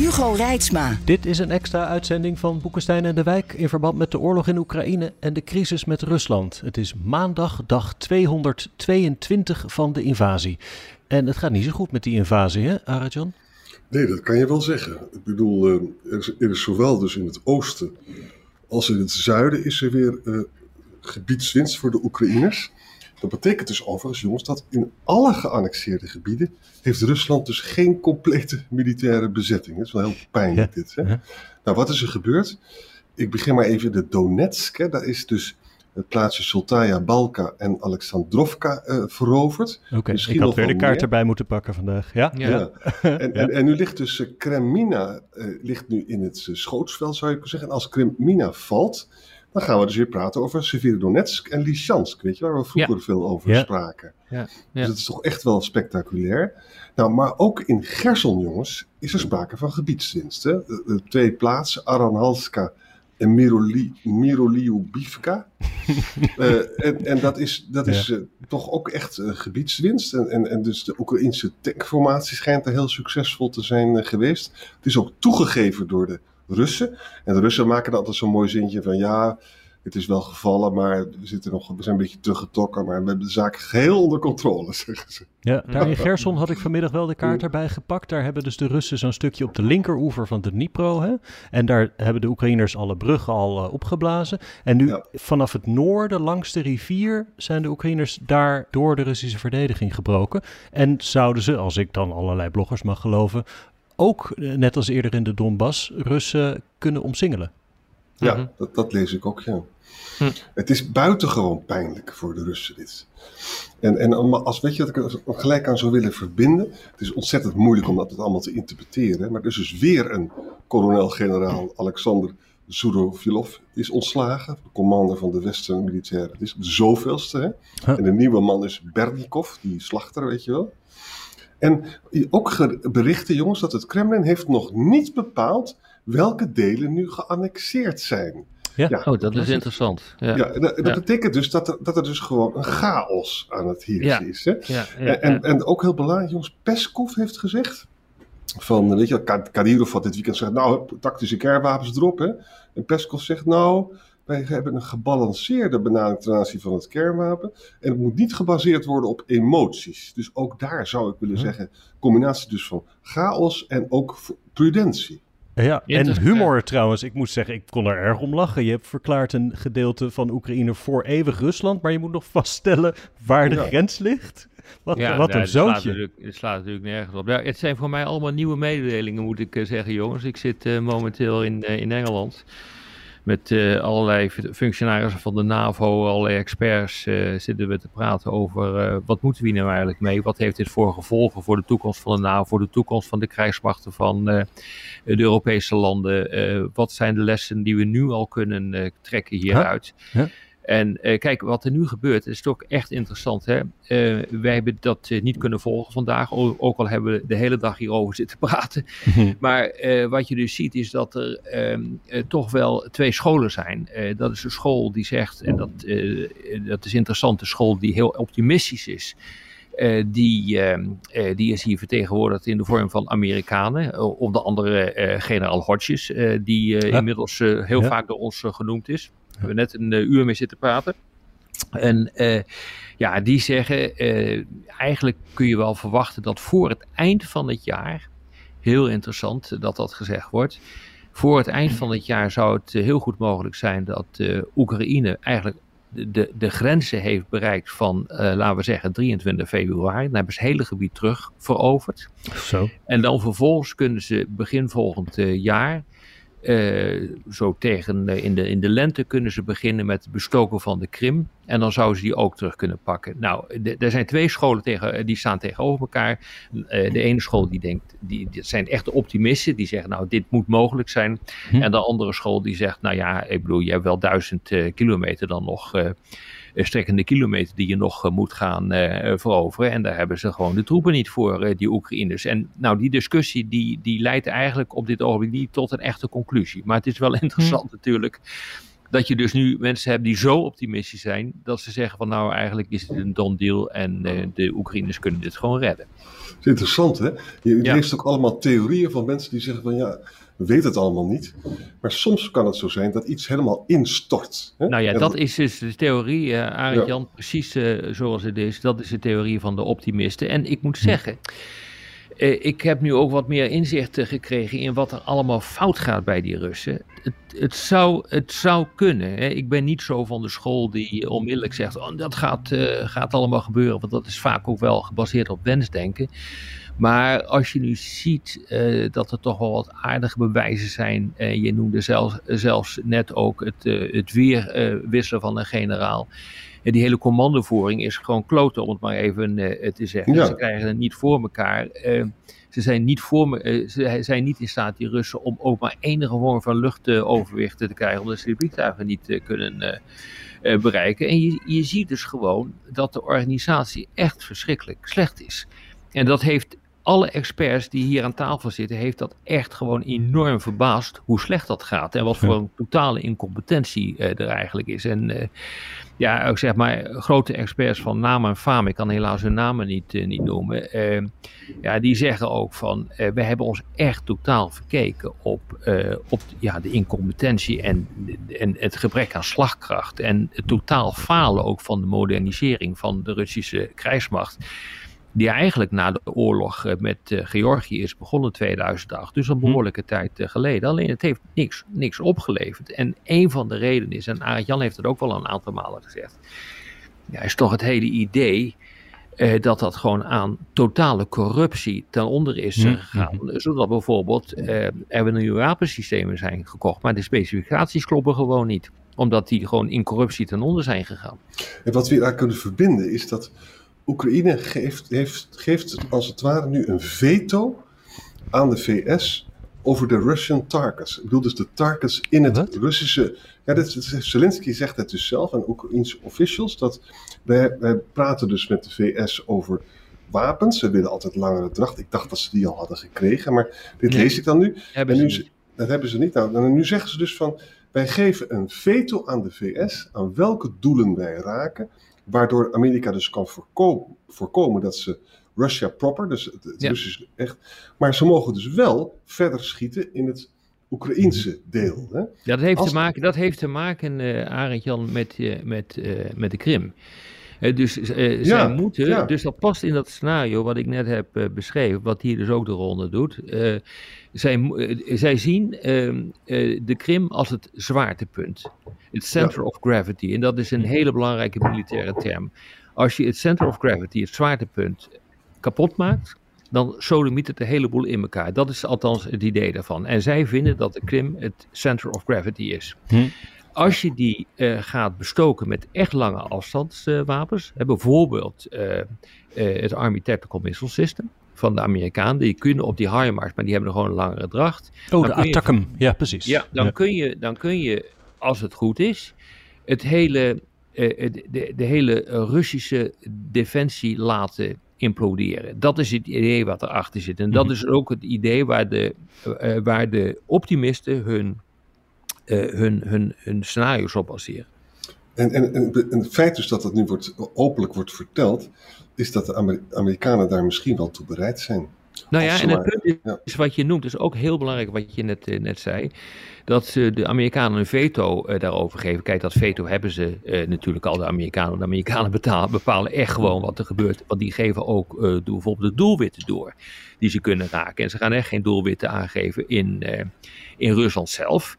Hugo Reitsma. Dit is een extra uitzending van Boekenstein en de Wijk in verband met de oorlog in Oekraïne en de crisis met Rusland. Het is maandag, dag 222 van de invasie. En het gaat niet zo goed met die invasie, hè, Arajan? Nee, dat kan je wel zeggen. Ik bedoel, eh, er is, er is zowel dus in het oosten als in het zuiden is er weer uh, gebiedswinst voor de Oekraïners. Dat betekent dus overigens, jongens, dat in alle geannexeerde gebieden heeft Rusland dus geen complete militaire bezetting. Dat is wel heel pijnlijk dit. Hè? Nou, wat is er gebeurd? Ik begin maar even de Donetsk. Hè. Daar is dus het plaatsje Soltaya, Balka en Alexandrovka uh, veroverd. Oké, okay, ik had weer de kaart erbij moeten pakken vandaag. Ja, ja. ja. En, en, en, nu ligt dus uh, Kremina uh, ligt nu in het schootsveld, zou je kunnen zeggen. En als Kremina valt, dan gaan we dus weer praten over Severodonetsk en Lysychansk, weet je, waar we vroeger veel over spraken. Ja. Dus het is toch echt wel spectaculair. Nou, maar ook in Gerson, jongens, is er sprake van gebiedswinst. Hè? De, twee plaatsen, Aranhalska en Miroli, Miroliubivka. uh, en, en dat is, dat is uh, toch ook echt uh, gebiedswinst. En, en, en dus de Oekraïnse tankformatie schijnt er heel succesvol te zijn geweest. Het is ook toegegeven door de Russen. En de Russen maken altijd zo'n mooi zintje van ja, het is wel gevallen, maar we, zitten nog, we zijn een beetje teruggetrokken, maar we hebben de zaak geheel onder controle, zeggen ze. Ja, daar in Gerson had ik vanmiddag wel de kaart erbij gepakt. Daar hebben dus de Russen zo'n stukje op de linkeroever van de Dnipro. Hè? En daar hebben de Oekraïners alle bruggen al uh, opgeblazen. En nu vanaf het noorden, langs de rivier, zijn de Oekraïners daar door de Russische verdediging gebroken. En zouden ze, als ik dan allerlei bloggers mag geloven, ook, eh, net als eerder in de Donbass, Russen kunnen omsingelen. Ja, mhm. dat, dat, lees ik ook, ja. Hm. Het is buitengewoon pijnlijk voor de Russen dit. En, en als weet je dat ik er gelijk aan zou willen verbinden. Het is ontzettend moeilijk om dat allemaal te interpreteren. Maar er is dus weer een kolonel-generaal, Alexander Zurovilov, is ontslagen. De commander van de Western Militaire. Het is de zoveelste. Hè? En de nieuwe man is Bernikov, die slachter, weet je wel. En ook berichten, jongens, dat het Kremlin heeft nog niet bepaald welke delen nu geannexeerd zijn. Ja, ja oh, dat is interessant. Ja, ja dat, dat betekent dus dat er, dat er dus gewoon een chaos aan het heersen is. Hè? en, en ook heel belangrijk, jongens, Peskov heeft gezegd van, weet je, Kadyrov had dit weekend gezegd, nou, tactische kernwapens erop, hè. En Peskov zegt, nou, wij hebben een gebalanceerde benadering ten aanzien van het kernwapen. En het moet niet gebaseerd worden op emoties. Dus ook daar zou ik willen zeggen, combinatie dus van chaos en ook prudentie. Ja, en humor trouwens. Ik moet zeggen, ik kon er erg om lachen. Je hebt verklaard een gedeelte van Oekraïne voor eeuwig Rusland, maar je moet nog vaststellen waar de grens ligt. Wat, ja, wat een zootje. Het slaat natuurlijk nergens op. Ja, het zijn voor mij allemaal nieuwe mededelingen, moet ik eh, zeggen, jongens. Ik zit uh, momenteel in, uh, in Engeland met uh, allerlei functionarissen van de NAVO, allerlei experts, uh, zitten we te praten over uh, wat moeten we hier nou eigenlijk mee? Wat heeft dit voor gevolgen voor de toekomst van de NAVO, voor de toekomst van de krijgsmachten van de Europese landen? wat zijn de lessen die we nu al kunnen trekken hieruit? Huh? En uh, kijk, wat er nu gebeurt, is toch echt interessant. Hè? Uh, wij hebben dat uh, niet kunnen volgen vandaag, ook al hebben we de hele dag hierover zitten praten. Maar wat je dus ziet, is dat er ehm, toch wel twee scholen zijn. dat is een school die zegt, en dat, dat is interessant, de school die heel optimistisch is. Uh, die, uh, uh, die is hier vertegenwoordigd in de vorm van Amerikanen. onder andere generaal Hodges, die ja. inmiddels heel ja. vaak door ons genoemd is hebben we net een uh, uur mee zitten praten. En uh, ja, die zeggen, uh, eigenlijk kun je wel verwachten dat voor het eind van het jaar, heel interessant dat dat gezegd wordt, voor het eind van het jaar zou het heel goed mogelijk zijn dat Oekraïne eigenlijk de, de grenzen heeft bereikt van, laten we zeggen, 23 februari. Dan hebben ze het hele gebied terug veroverd. Zo. En dan vervolgens kunnen ze begin volgend jaar Uh, zo tegen in, de, in de lente kunnen ze beginnen met het bestoken van de Krim. En dan zouden ze die ook terug kunnen pakken. Nou, er zijn twee scholen tegen, die staan tegenover elkaar. Uh, de ene school die denkt, die, die zijn echte optimisten. Die zeggen, nou, dit moet mogelijk zijn. Hm. En de andere school die zegt, nou ja, ik bedoel, je hebt wel duizend kilometer dan nog eh, strekkende kilometer die je nog eh, moet gaan eh, veroveren. En daar hebben ze gewoon de troepen niet voor, die Oekraïners. En nou, die discussie die, die leidt eigenlijk op dit ogenblik niet tot een echte conclusie. Maar het is wel interessant hm. natuurlijk dat je dus nu mensen hebt die zo optimistisch zijn dat ze zeggen van nou eigenlijk is het een done deal en de Oekraïners kunnen dit gewoon redden. Dat is interessant hè. Je, leest ook allemaal theorieën van mensen die zeggen van ja we weten het allemaal niet. Maar soms kan het zo zijn dat iets helemaal instort. Hè? Nou ja, dat is dus de theorie, uh, Arend Jan, precies uh, zoals het is. Dat is de theorie van de optimisten. En ik moet hm. zeggen, ik heb nu ook wat meer inzicht gekregen in wat er allemaal fout gaat bij die Russen. Het, het zou, het zou kunnen. Hè? Ik ben niet zo van de school die onmiddellijk zegt: oh, dat gaat, gaat allemaal gebeuren. Want dat is vaak ook wel gebaseerd op wensdenken. Maar als je nu ziet uh, dat er toch wel wat aardige bewijzen zijn. Uh, je noemde zelfs, zelfs net ook het, uh, het van een generaal. En die hele commandovoering is gewoon kloten, om het maar even te zeggen. Ja. Ze krijgen het niet voor elkaar. ze, zijn niet voor, ze zijn niet in staat, die Russen, om ook maar enige vorm van luchtoverwicht te krijgen. Omdat ze die vliegtuigen niet kunnen bereiken. En je, je ziet dus gewoon dat de organisatie echt verschrikkelijk slecht is. En dat heeft alle experts die hier aan tafel zitten, heeft dat echt gewoon enorm verbaasd hoe slecht dat gaat. En wat voor een totale incompetentie uh, er eigenlijk is. En uh, ja, ik zeg maar, grote experts van naam en faam, ik kan helaas hun namen niet, uh, niet noemen. ja, die zeggen ook van, we hebben ons echt totaal verkeken op, op ja, de incompetentie en, en het gebrek aan slagkracht. En het totaal falen ook van de modernisering van de Russische krijgsmacht die eigenlijk na de oorlog eh, met eh, Georgië is begonnen in 2008. Dus een hm. behoorlijke tijd eh, geleden. Alleen het heeft niks, niks opgeleverd. En een van de redenen is, en Arend Jan heeft het ook wel een aantal malen gezegd, ja, is toch het hele idee dat dat gewoon aan totale corruptie ten onder is hm. gegaan. Zodat bijvoorbeeld er nieuwe wapensystemen zijn gekocht, maar de specificaties kloppen gewoon niet. Omdat die gewoon in corruptie ten onder zijn gegaan. En wat we daar kunnen verbinden is dat Oekraïne geeft, heeft, geeft als het ware nu een veto aan de VS over de Russian targets. Ik bedoel dus de targets in het Russische... Ja, dit, Zelensky zegt het dus zelf aan Oekraïnse officials. Dat wij, wij praten dus met de VS over wapens. Ze willen altijd langere dracht. Ik dacht dat ze die al hadden gekregen, maar dit lees ik dan nu. Hebben en nu dat hebben ze niet. Nou, en nu zeggen ze dus van, wij geven een veto aan de VS aan welke doelen wij raken Waardoor Amerika dus kan voorkomen, voorkomen dat ze Russia proper, dus het, het Russisch echt. Maar ze mogen dus wel verder schieten in het Oekraïense deel. Hè? Ja, dat heeft, te maken, dat heeft te maken, uh, Arend Jan, met, uh, met, uh, met de Krim. Dus ja, zij moeten, ja. dus dat past in dat scenario wat ik net heb beschreven, wat hier dus ook de ronde doet. zij, zij zien ehm, de Krim als het zwaartepunt. Het center of gravity. En dat is een hele belangrijke militaire term. Als je het center of gravity, het zwaartepunt, kapot maakt, dan sodomiet het een heleboel in elkaar. Dat is althans het idee daarvan. En zij vinden dat de Krim het center of gravity is. Hm. Als je die uh, gaat bestoken met echt lange afstandswapens, uh, bijvoorbeeld uh, het Army Tactical Missile System van de Amerikanen, die kunnen op die HIMARS, maar die hebben gewoon een langere dracht. Oh, de ATACM, ja precies. Ja, dan, ja. Kun je, dan kun je als het goed is, het hele, de, de hele Russische defensie laten imploderen. Dat is het idee wat erachter zit. En dat mhm. is ook het idee waar de, uh, waar de optimisten hun, uh, hun, hun, hun scenario's op baseren. En, en, en, het feit dus dat dat nu wordt, openlijk wordt verteld, is dat de Amerikanen daar misschien wel toe bereid zijn. Nou ja, en het punt is, wat je noemt, is ook heel belangrijk wat je net, net zei dat ze de Amerikanen een veto uh, daarover geven. Kijk, dat veto hebben ze uh, natuurlijk al, de Amerikanen. De Amerikanen betalen, bepalen echt gewoon wat er gebeurt. Want die geven ook bijvoorbeeld de doelwitten door die ze kunnen raken. En ze gaan echt geen doelwitten aangeven in, in Rusland zelf.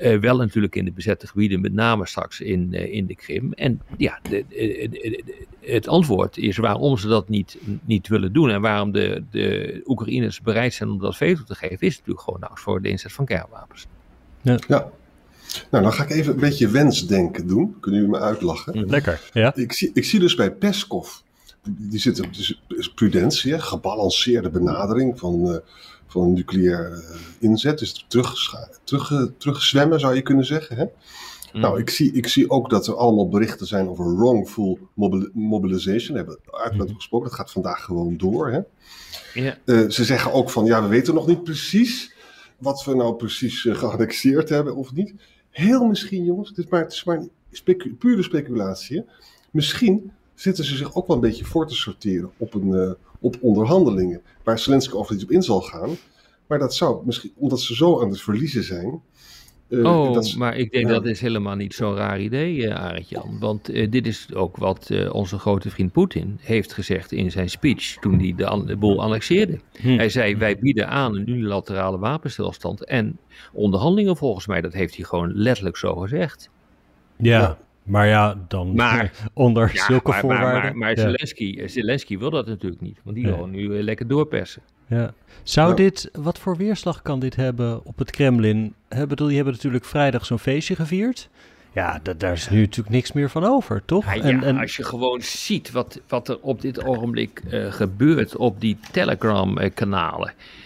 Uh, wel natuurlijk in de bezette gebieden, met name straks in, uh, in de Krim. En ja, de, de, de, het antwoord is waarom ze dat niet, niet willen doen en waarom de, de Oekraïners bereid zijn om dat veto te geven, is natuurlijk gewoon nou voor de inzet van kernwapens. Ja. ja. Nou, dan ga ik even een beetje wensdenken doen. Kunnen jullie me uitlachen? Mm, lekker, ja. Ik zie, ik zie dus bij Peskov, die zit op dus prudentie, gebalanceerde benadering van, uh, van nucleair uh, inzet. Dus terug, terug, uh, terug zwemmen zou je kunnen zeggen. Hè? Mm. Nou, ik zie, ik zie ook dat er allemaal berichten zijn over wrongful mobilization. We hebben het uitgebreid mm. gesproken, dat gaat vandaag gewoon door. Hè? Ja. ze zeggen ook van, ja, we weten nog niet precies wat we nou precies geannexeerd hebben of niet. Heel misschien, jongens, het is maar, het is maar pure speculatie. Misschien zitten ze zich ook wel een beetje voor te sorteren op, een, uh, op onderhandelingen. Waar Zelensky over iets op in zal gaan. Maar dat zou misschien, omdat ze zo aan het verliezen zijn. Uh, oh, dat maar ik denk dat is helemaal niet zo'n raar idee, uh, Arend-Jan. Want uh, dit is ook wat onze grote vriend Poetin heeft gezegd in zijn speech toen hij de, de boel annexeerde. Hm. Hij zei, wij bieden aan een unilaterale wapenstilstand en onderhandelingen volgens mij. Dat heeft hij gewoon letterlijk zo gezegd. Ja, ja. Maar ja, dan maar, onder zulke maar, voorwaarden. Maar, maar, Zelensky, Zelensky wil dat natuurlijk niet, want die wil nu lekker doorpersen. Ja. Zou dit, wat voor weerslag kan dit hebben op het Kremlin? He, bedoel, die hebben natuurlijk vrijdag zo'n feestje gevierd. Ja, daar is nu natuurlijk niks meer van over, toch? Ja, en, en... als je gewoon ziet wat, wat er op dit ogenblik uh, gebeurt op die Telegram-kanalen. Uh,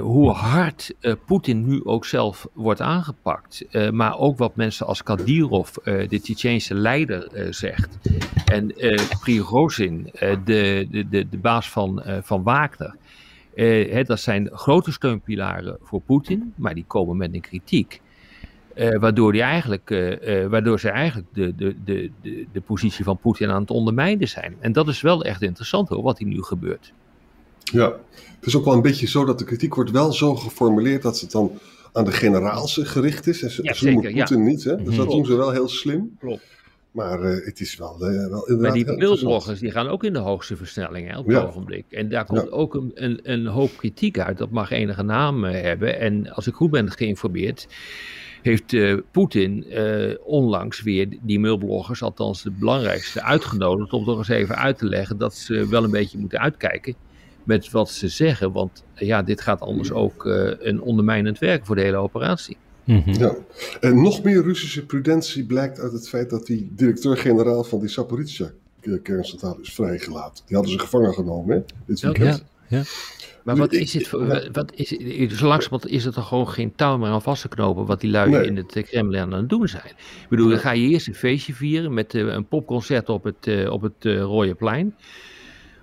hoe hard uh, Poetin nu ook zelf wordt aangepakt. Uh, maar ook wat mensen als Kadyrov, de Tsjetsjeense leider, zegt. En Prigozhin, de, de, de, de baas van, van Wagner. Hè, dat zijn grote steunpilaren voor Poetin, maar die komen met een kritiek. waardoor, die eigenlijk, waardoor ze eigenlijk de, de, de, de, de positie van Poetin aan het ondermijnen zijn. En dat is wel echt interessant hoor, wat hier nu gebeurt. Ja, het is ook wel een beetje zo dat de kritiek wordt wel zo geformuleerd dat het dan aan de generaals gericht is. En ze, ja, ze Poetin ja. niet, hè? Dus dat doen ze wel heel slim. Klopt. Maar uh, het is wel, uh, wel inderdaad... Maar die beeldbloggers die gaan ook in de hoogste versnelling hè, op het ja. ogenblik. En daar komt ja. ook een, een, een, hoop kritiek uit. Dat mag enige naam uh, hebben. En als ik goed ben geïnformeerd heeft Poetin onlangs weer die mailbloggers, althans de belangrijkste, uitgenodigd om toch eens even uit te leggen dat ze wel een beetje moeten uitkijken met wat ze zeggen. Want ja, dit gaat anders ook uh, een ondermijnend werk voor de hele operatie. Mm -hmm. ja. En nog meer Russische prudentie blijkt uit het feit dat die directeur-generaal van die Saporizhia kerncentrale is vrijgelaten. Die hadden ze gevangen genomen, hè? Dit weekend. Ja, ja. Maar wat is het voor, wat is, zo langzamerhand is het er gewoon geen touw meer aan vast te knopen wat die lui nee. in het Kremlin aan het doen zijn. Ik bedoel, dan ga je eerst een feestje vieren met uh, een popconcert op het, uh, op het uh, Rode Plein.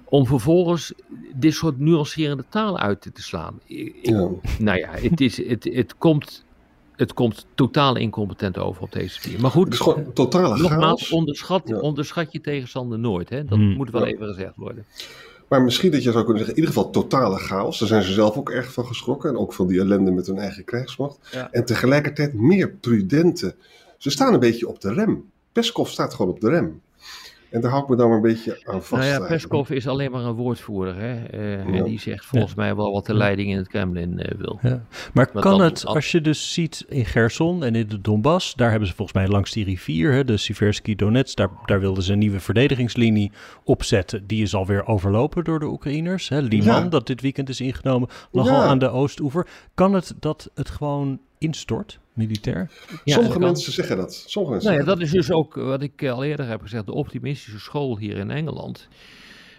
Om vervolgens dit soort nuancerende taal uit te slaan. Ik, ja. Nou ja, het, is, het, het, komt, het komt totaal incompetent over op deze manier. Maar goed, het is gewoon totale nogmaals, onderschat, ja. onderschat je tegenstander nooit. Hè? Dat hmm. moet wel ja. even gezegd worden. Maar misschien dat je zou kunnen zeggen, in ieder geval totale chaos. Daar zijn ze zelf ook erg van geschrokken. En ook van die ellende met hun eigen krijgsmacht. En tegelijkertijd meer prudente. Ze staan een beetje op de rem. Peskov staat gewoon op de rem. En daar hou ik me dan maar een beetje aan vast. Nou ja, Peskov is alleen maar een woordvoerder. Hè? Uh, ja. En die zegt volgens ja. mij wel wat de leiding in het Kremlin uh, wil. Ja. Maar wat kan het, als je dus ziet in Gerson en in de Donbass, daar hebben ze volgens mij langs die rivier, hè, de Siversky Donets, daar, daar wilden ze een nieuwe verdedigingslinie opzetten. Die is alweer overlopen door de Oekraïners. Hè. Liman, dat dit weekend is ingenomen, lag al aan de Oostoever. Kan het dat het gewoon instort? militair? Ja, Sommige mensen zeggen dat. Sommige mensen nou ja, dat is dus ook wat ik al eerder heb gezegd. De optimistische school hier in Engeland.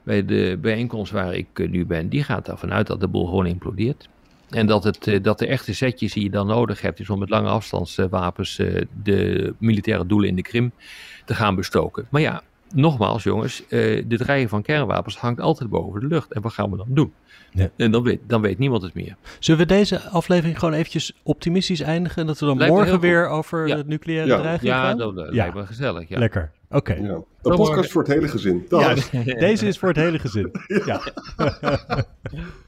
Bij de bijeenkomst waar ik nu ben, die gaat ervan uit dat de boel gewoon implodeert. En dat, het, dat de echte zetjes die je dan nodig hebt, is om met lange afstandswapens de militaire doelen in de Krim te gaan bestoken. Maar ja, nogmaals jongens, de draaien van kernwapens hangt altijd boven de lucht. En wat gaan we dan doen? Ja. En dan weet, dan weet niemand het meer. Zullen we deze aflevering gewoon eventjes optimistisch eindigen? En dat we dan lijkt morgen weer over ja. het nucleaire ja. dreiging ja, gaan? Dat, dat lijkt me gezellig. Ja. Lekker. Oké. Okay. Ja. Een podcast voor het hele gezin. Ja, deze is voor het hele gezin. ja.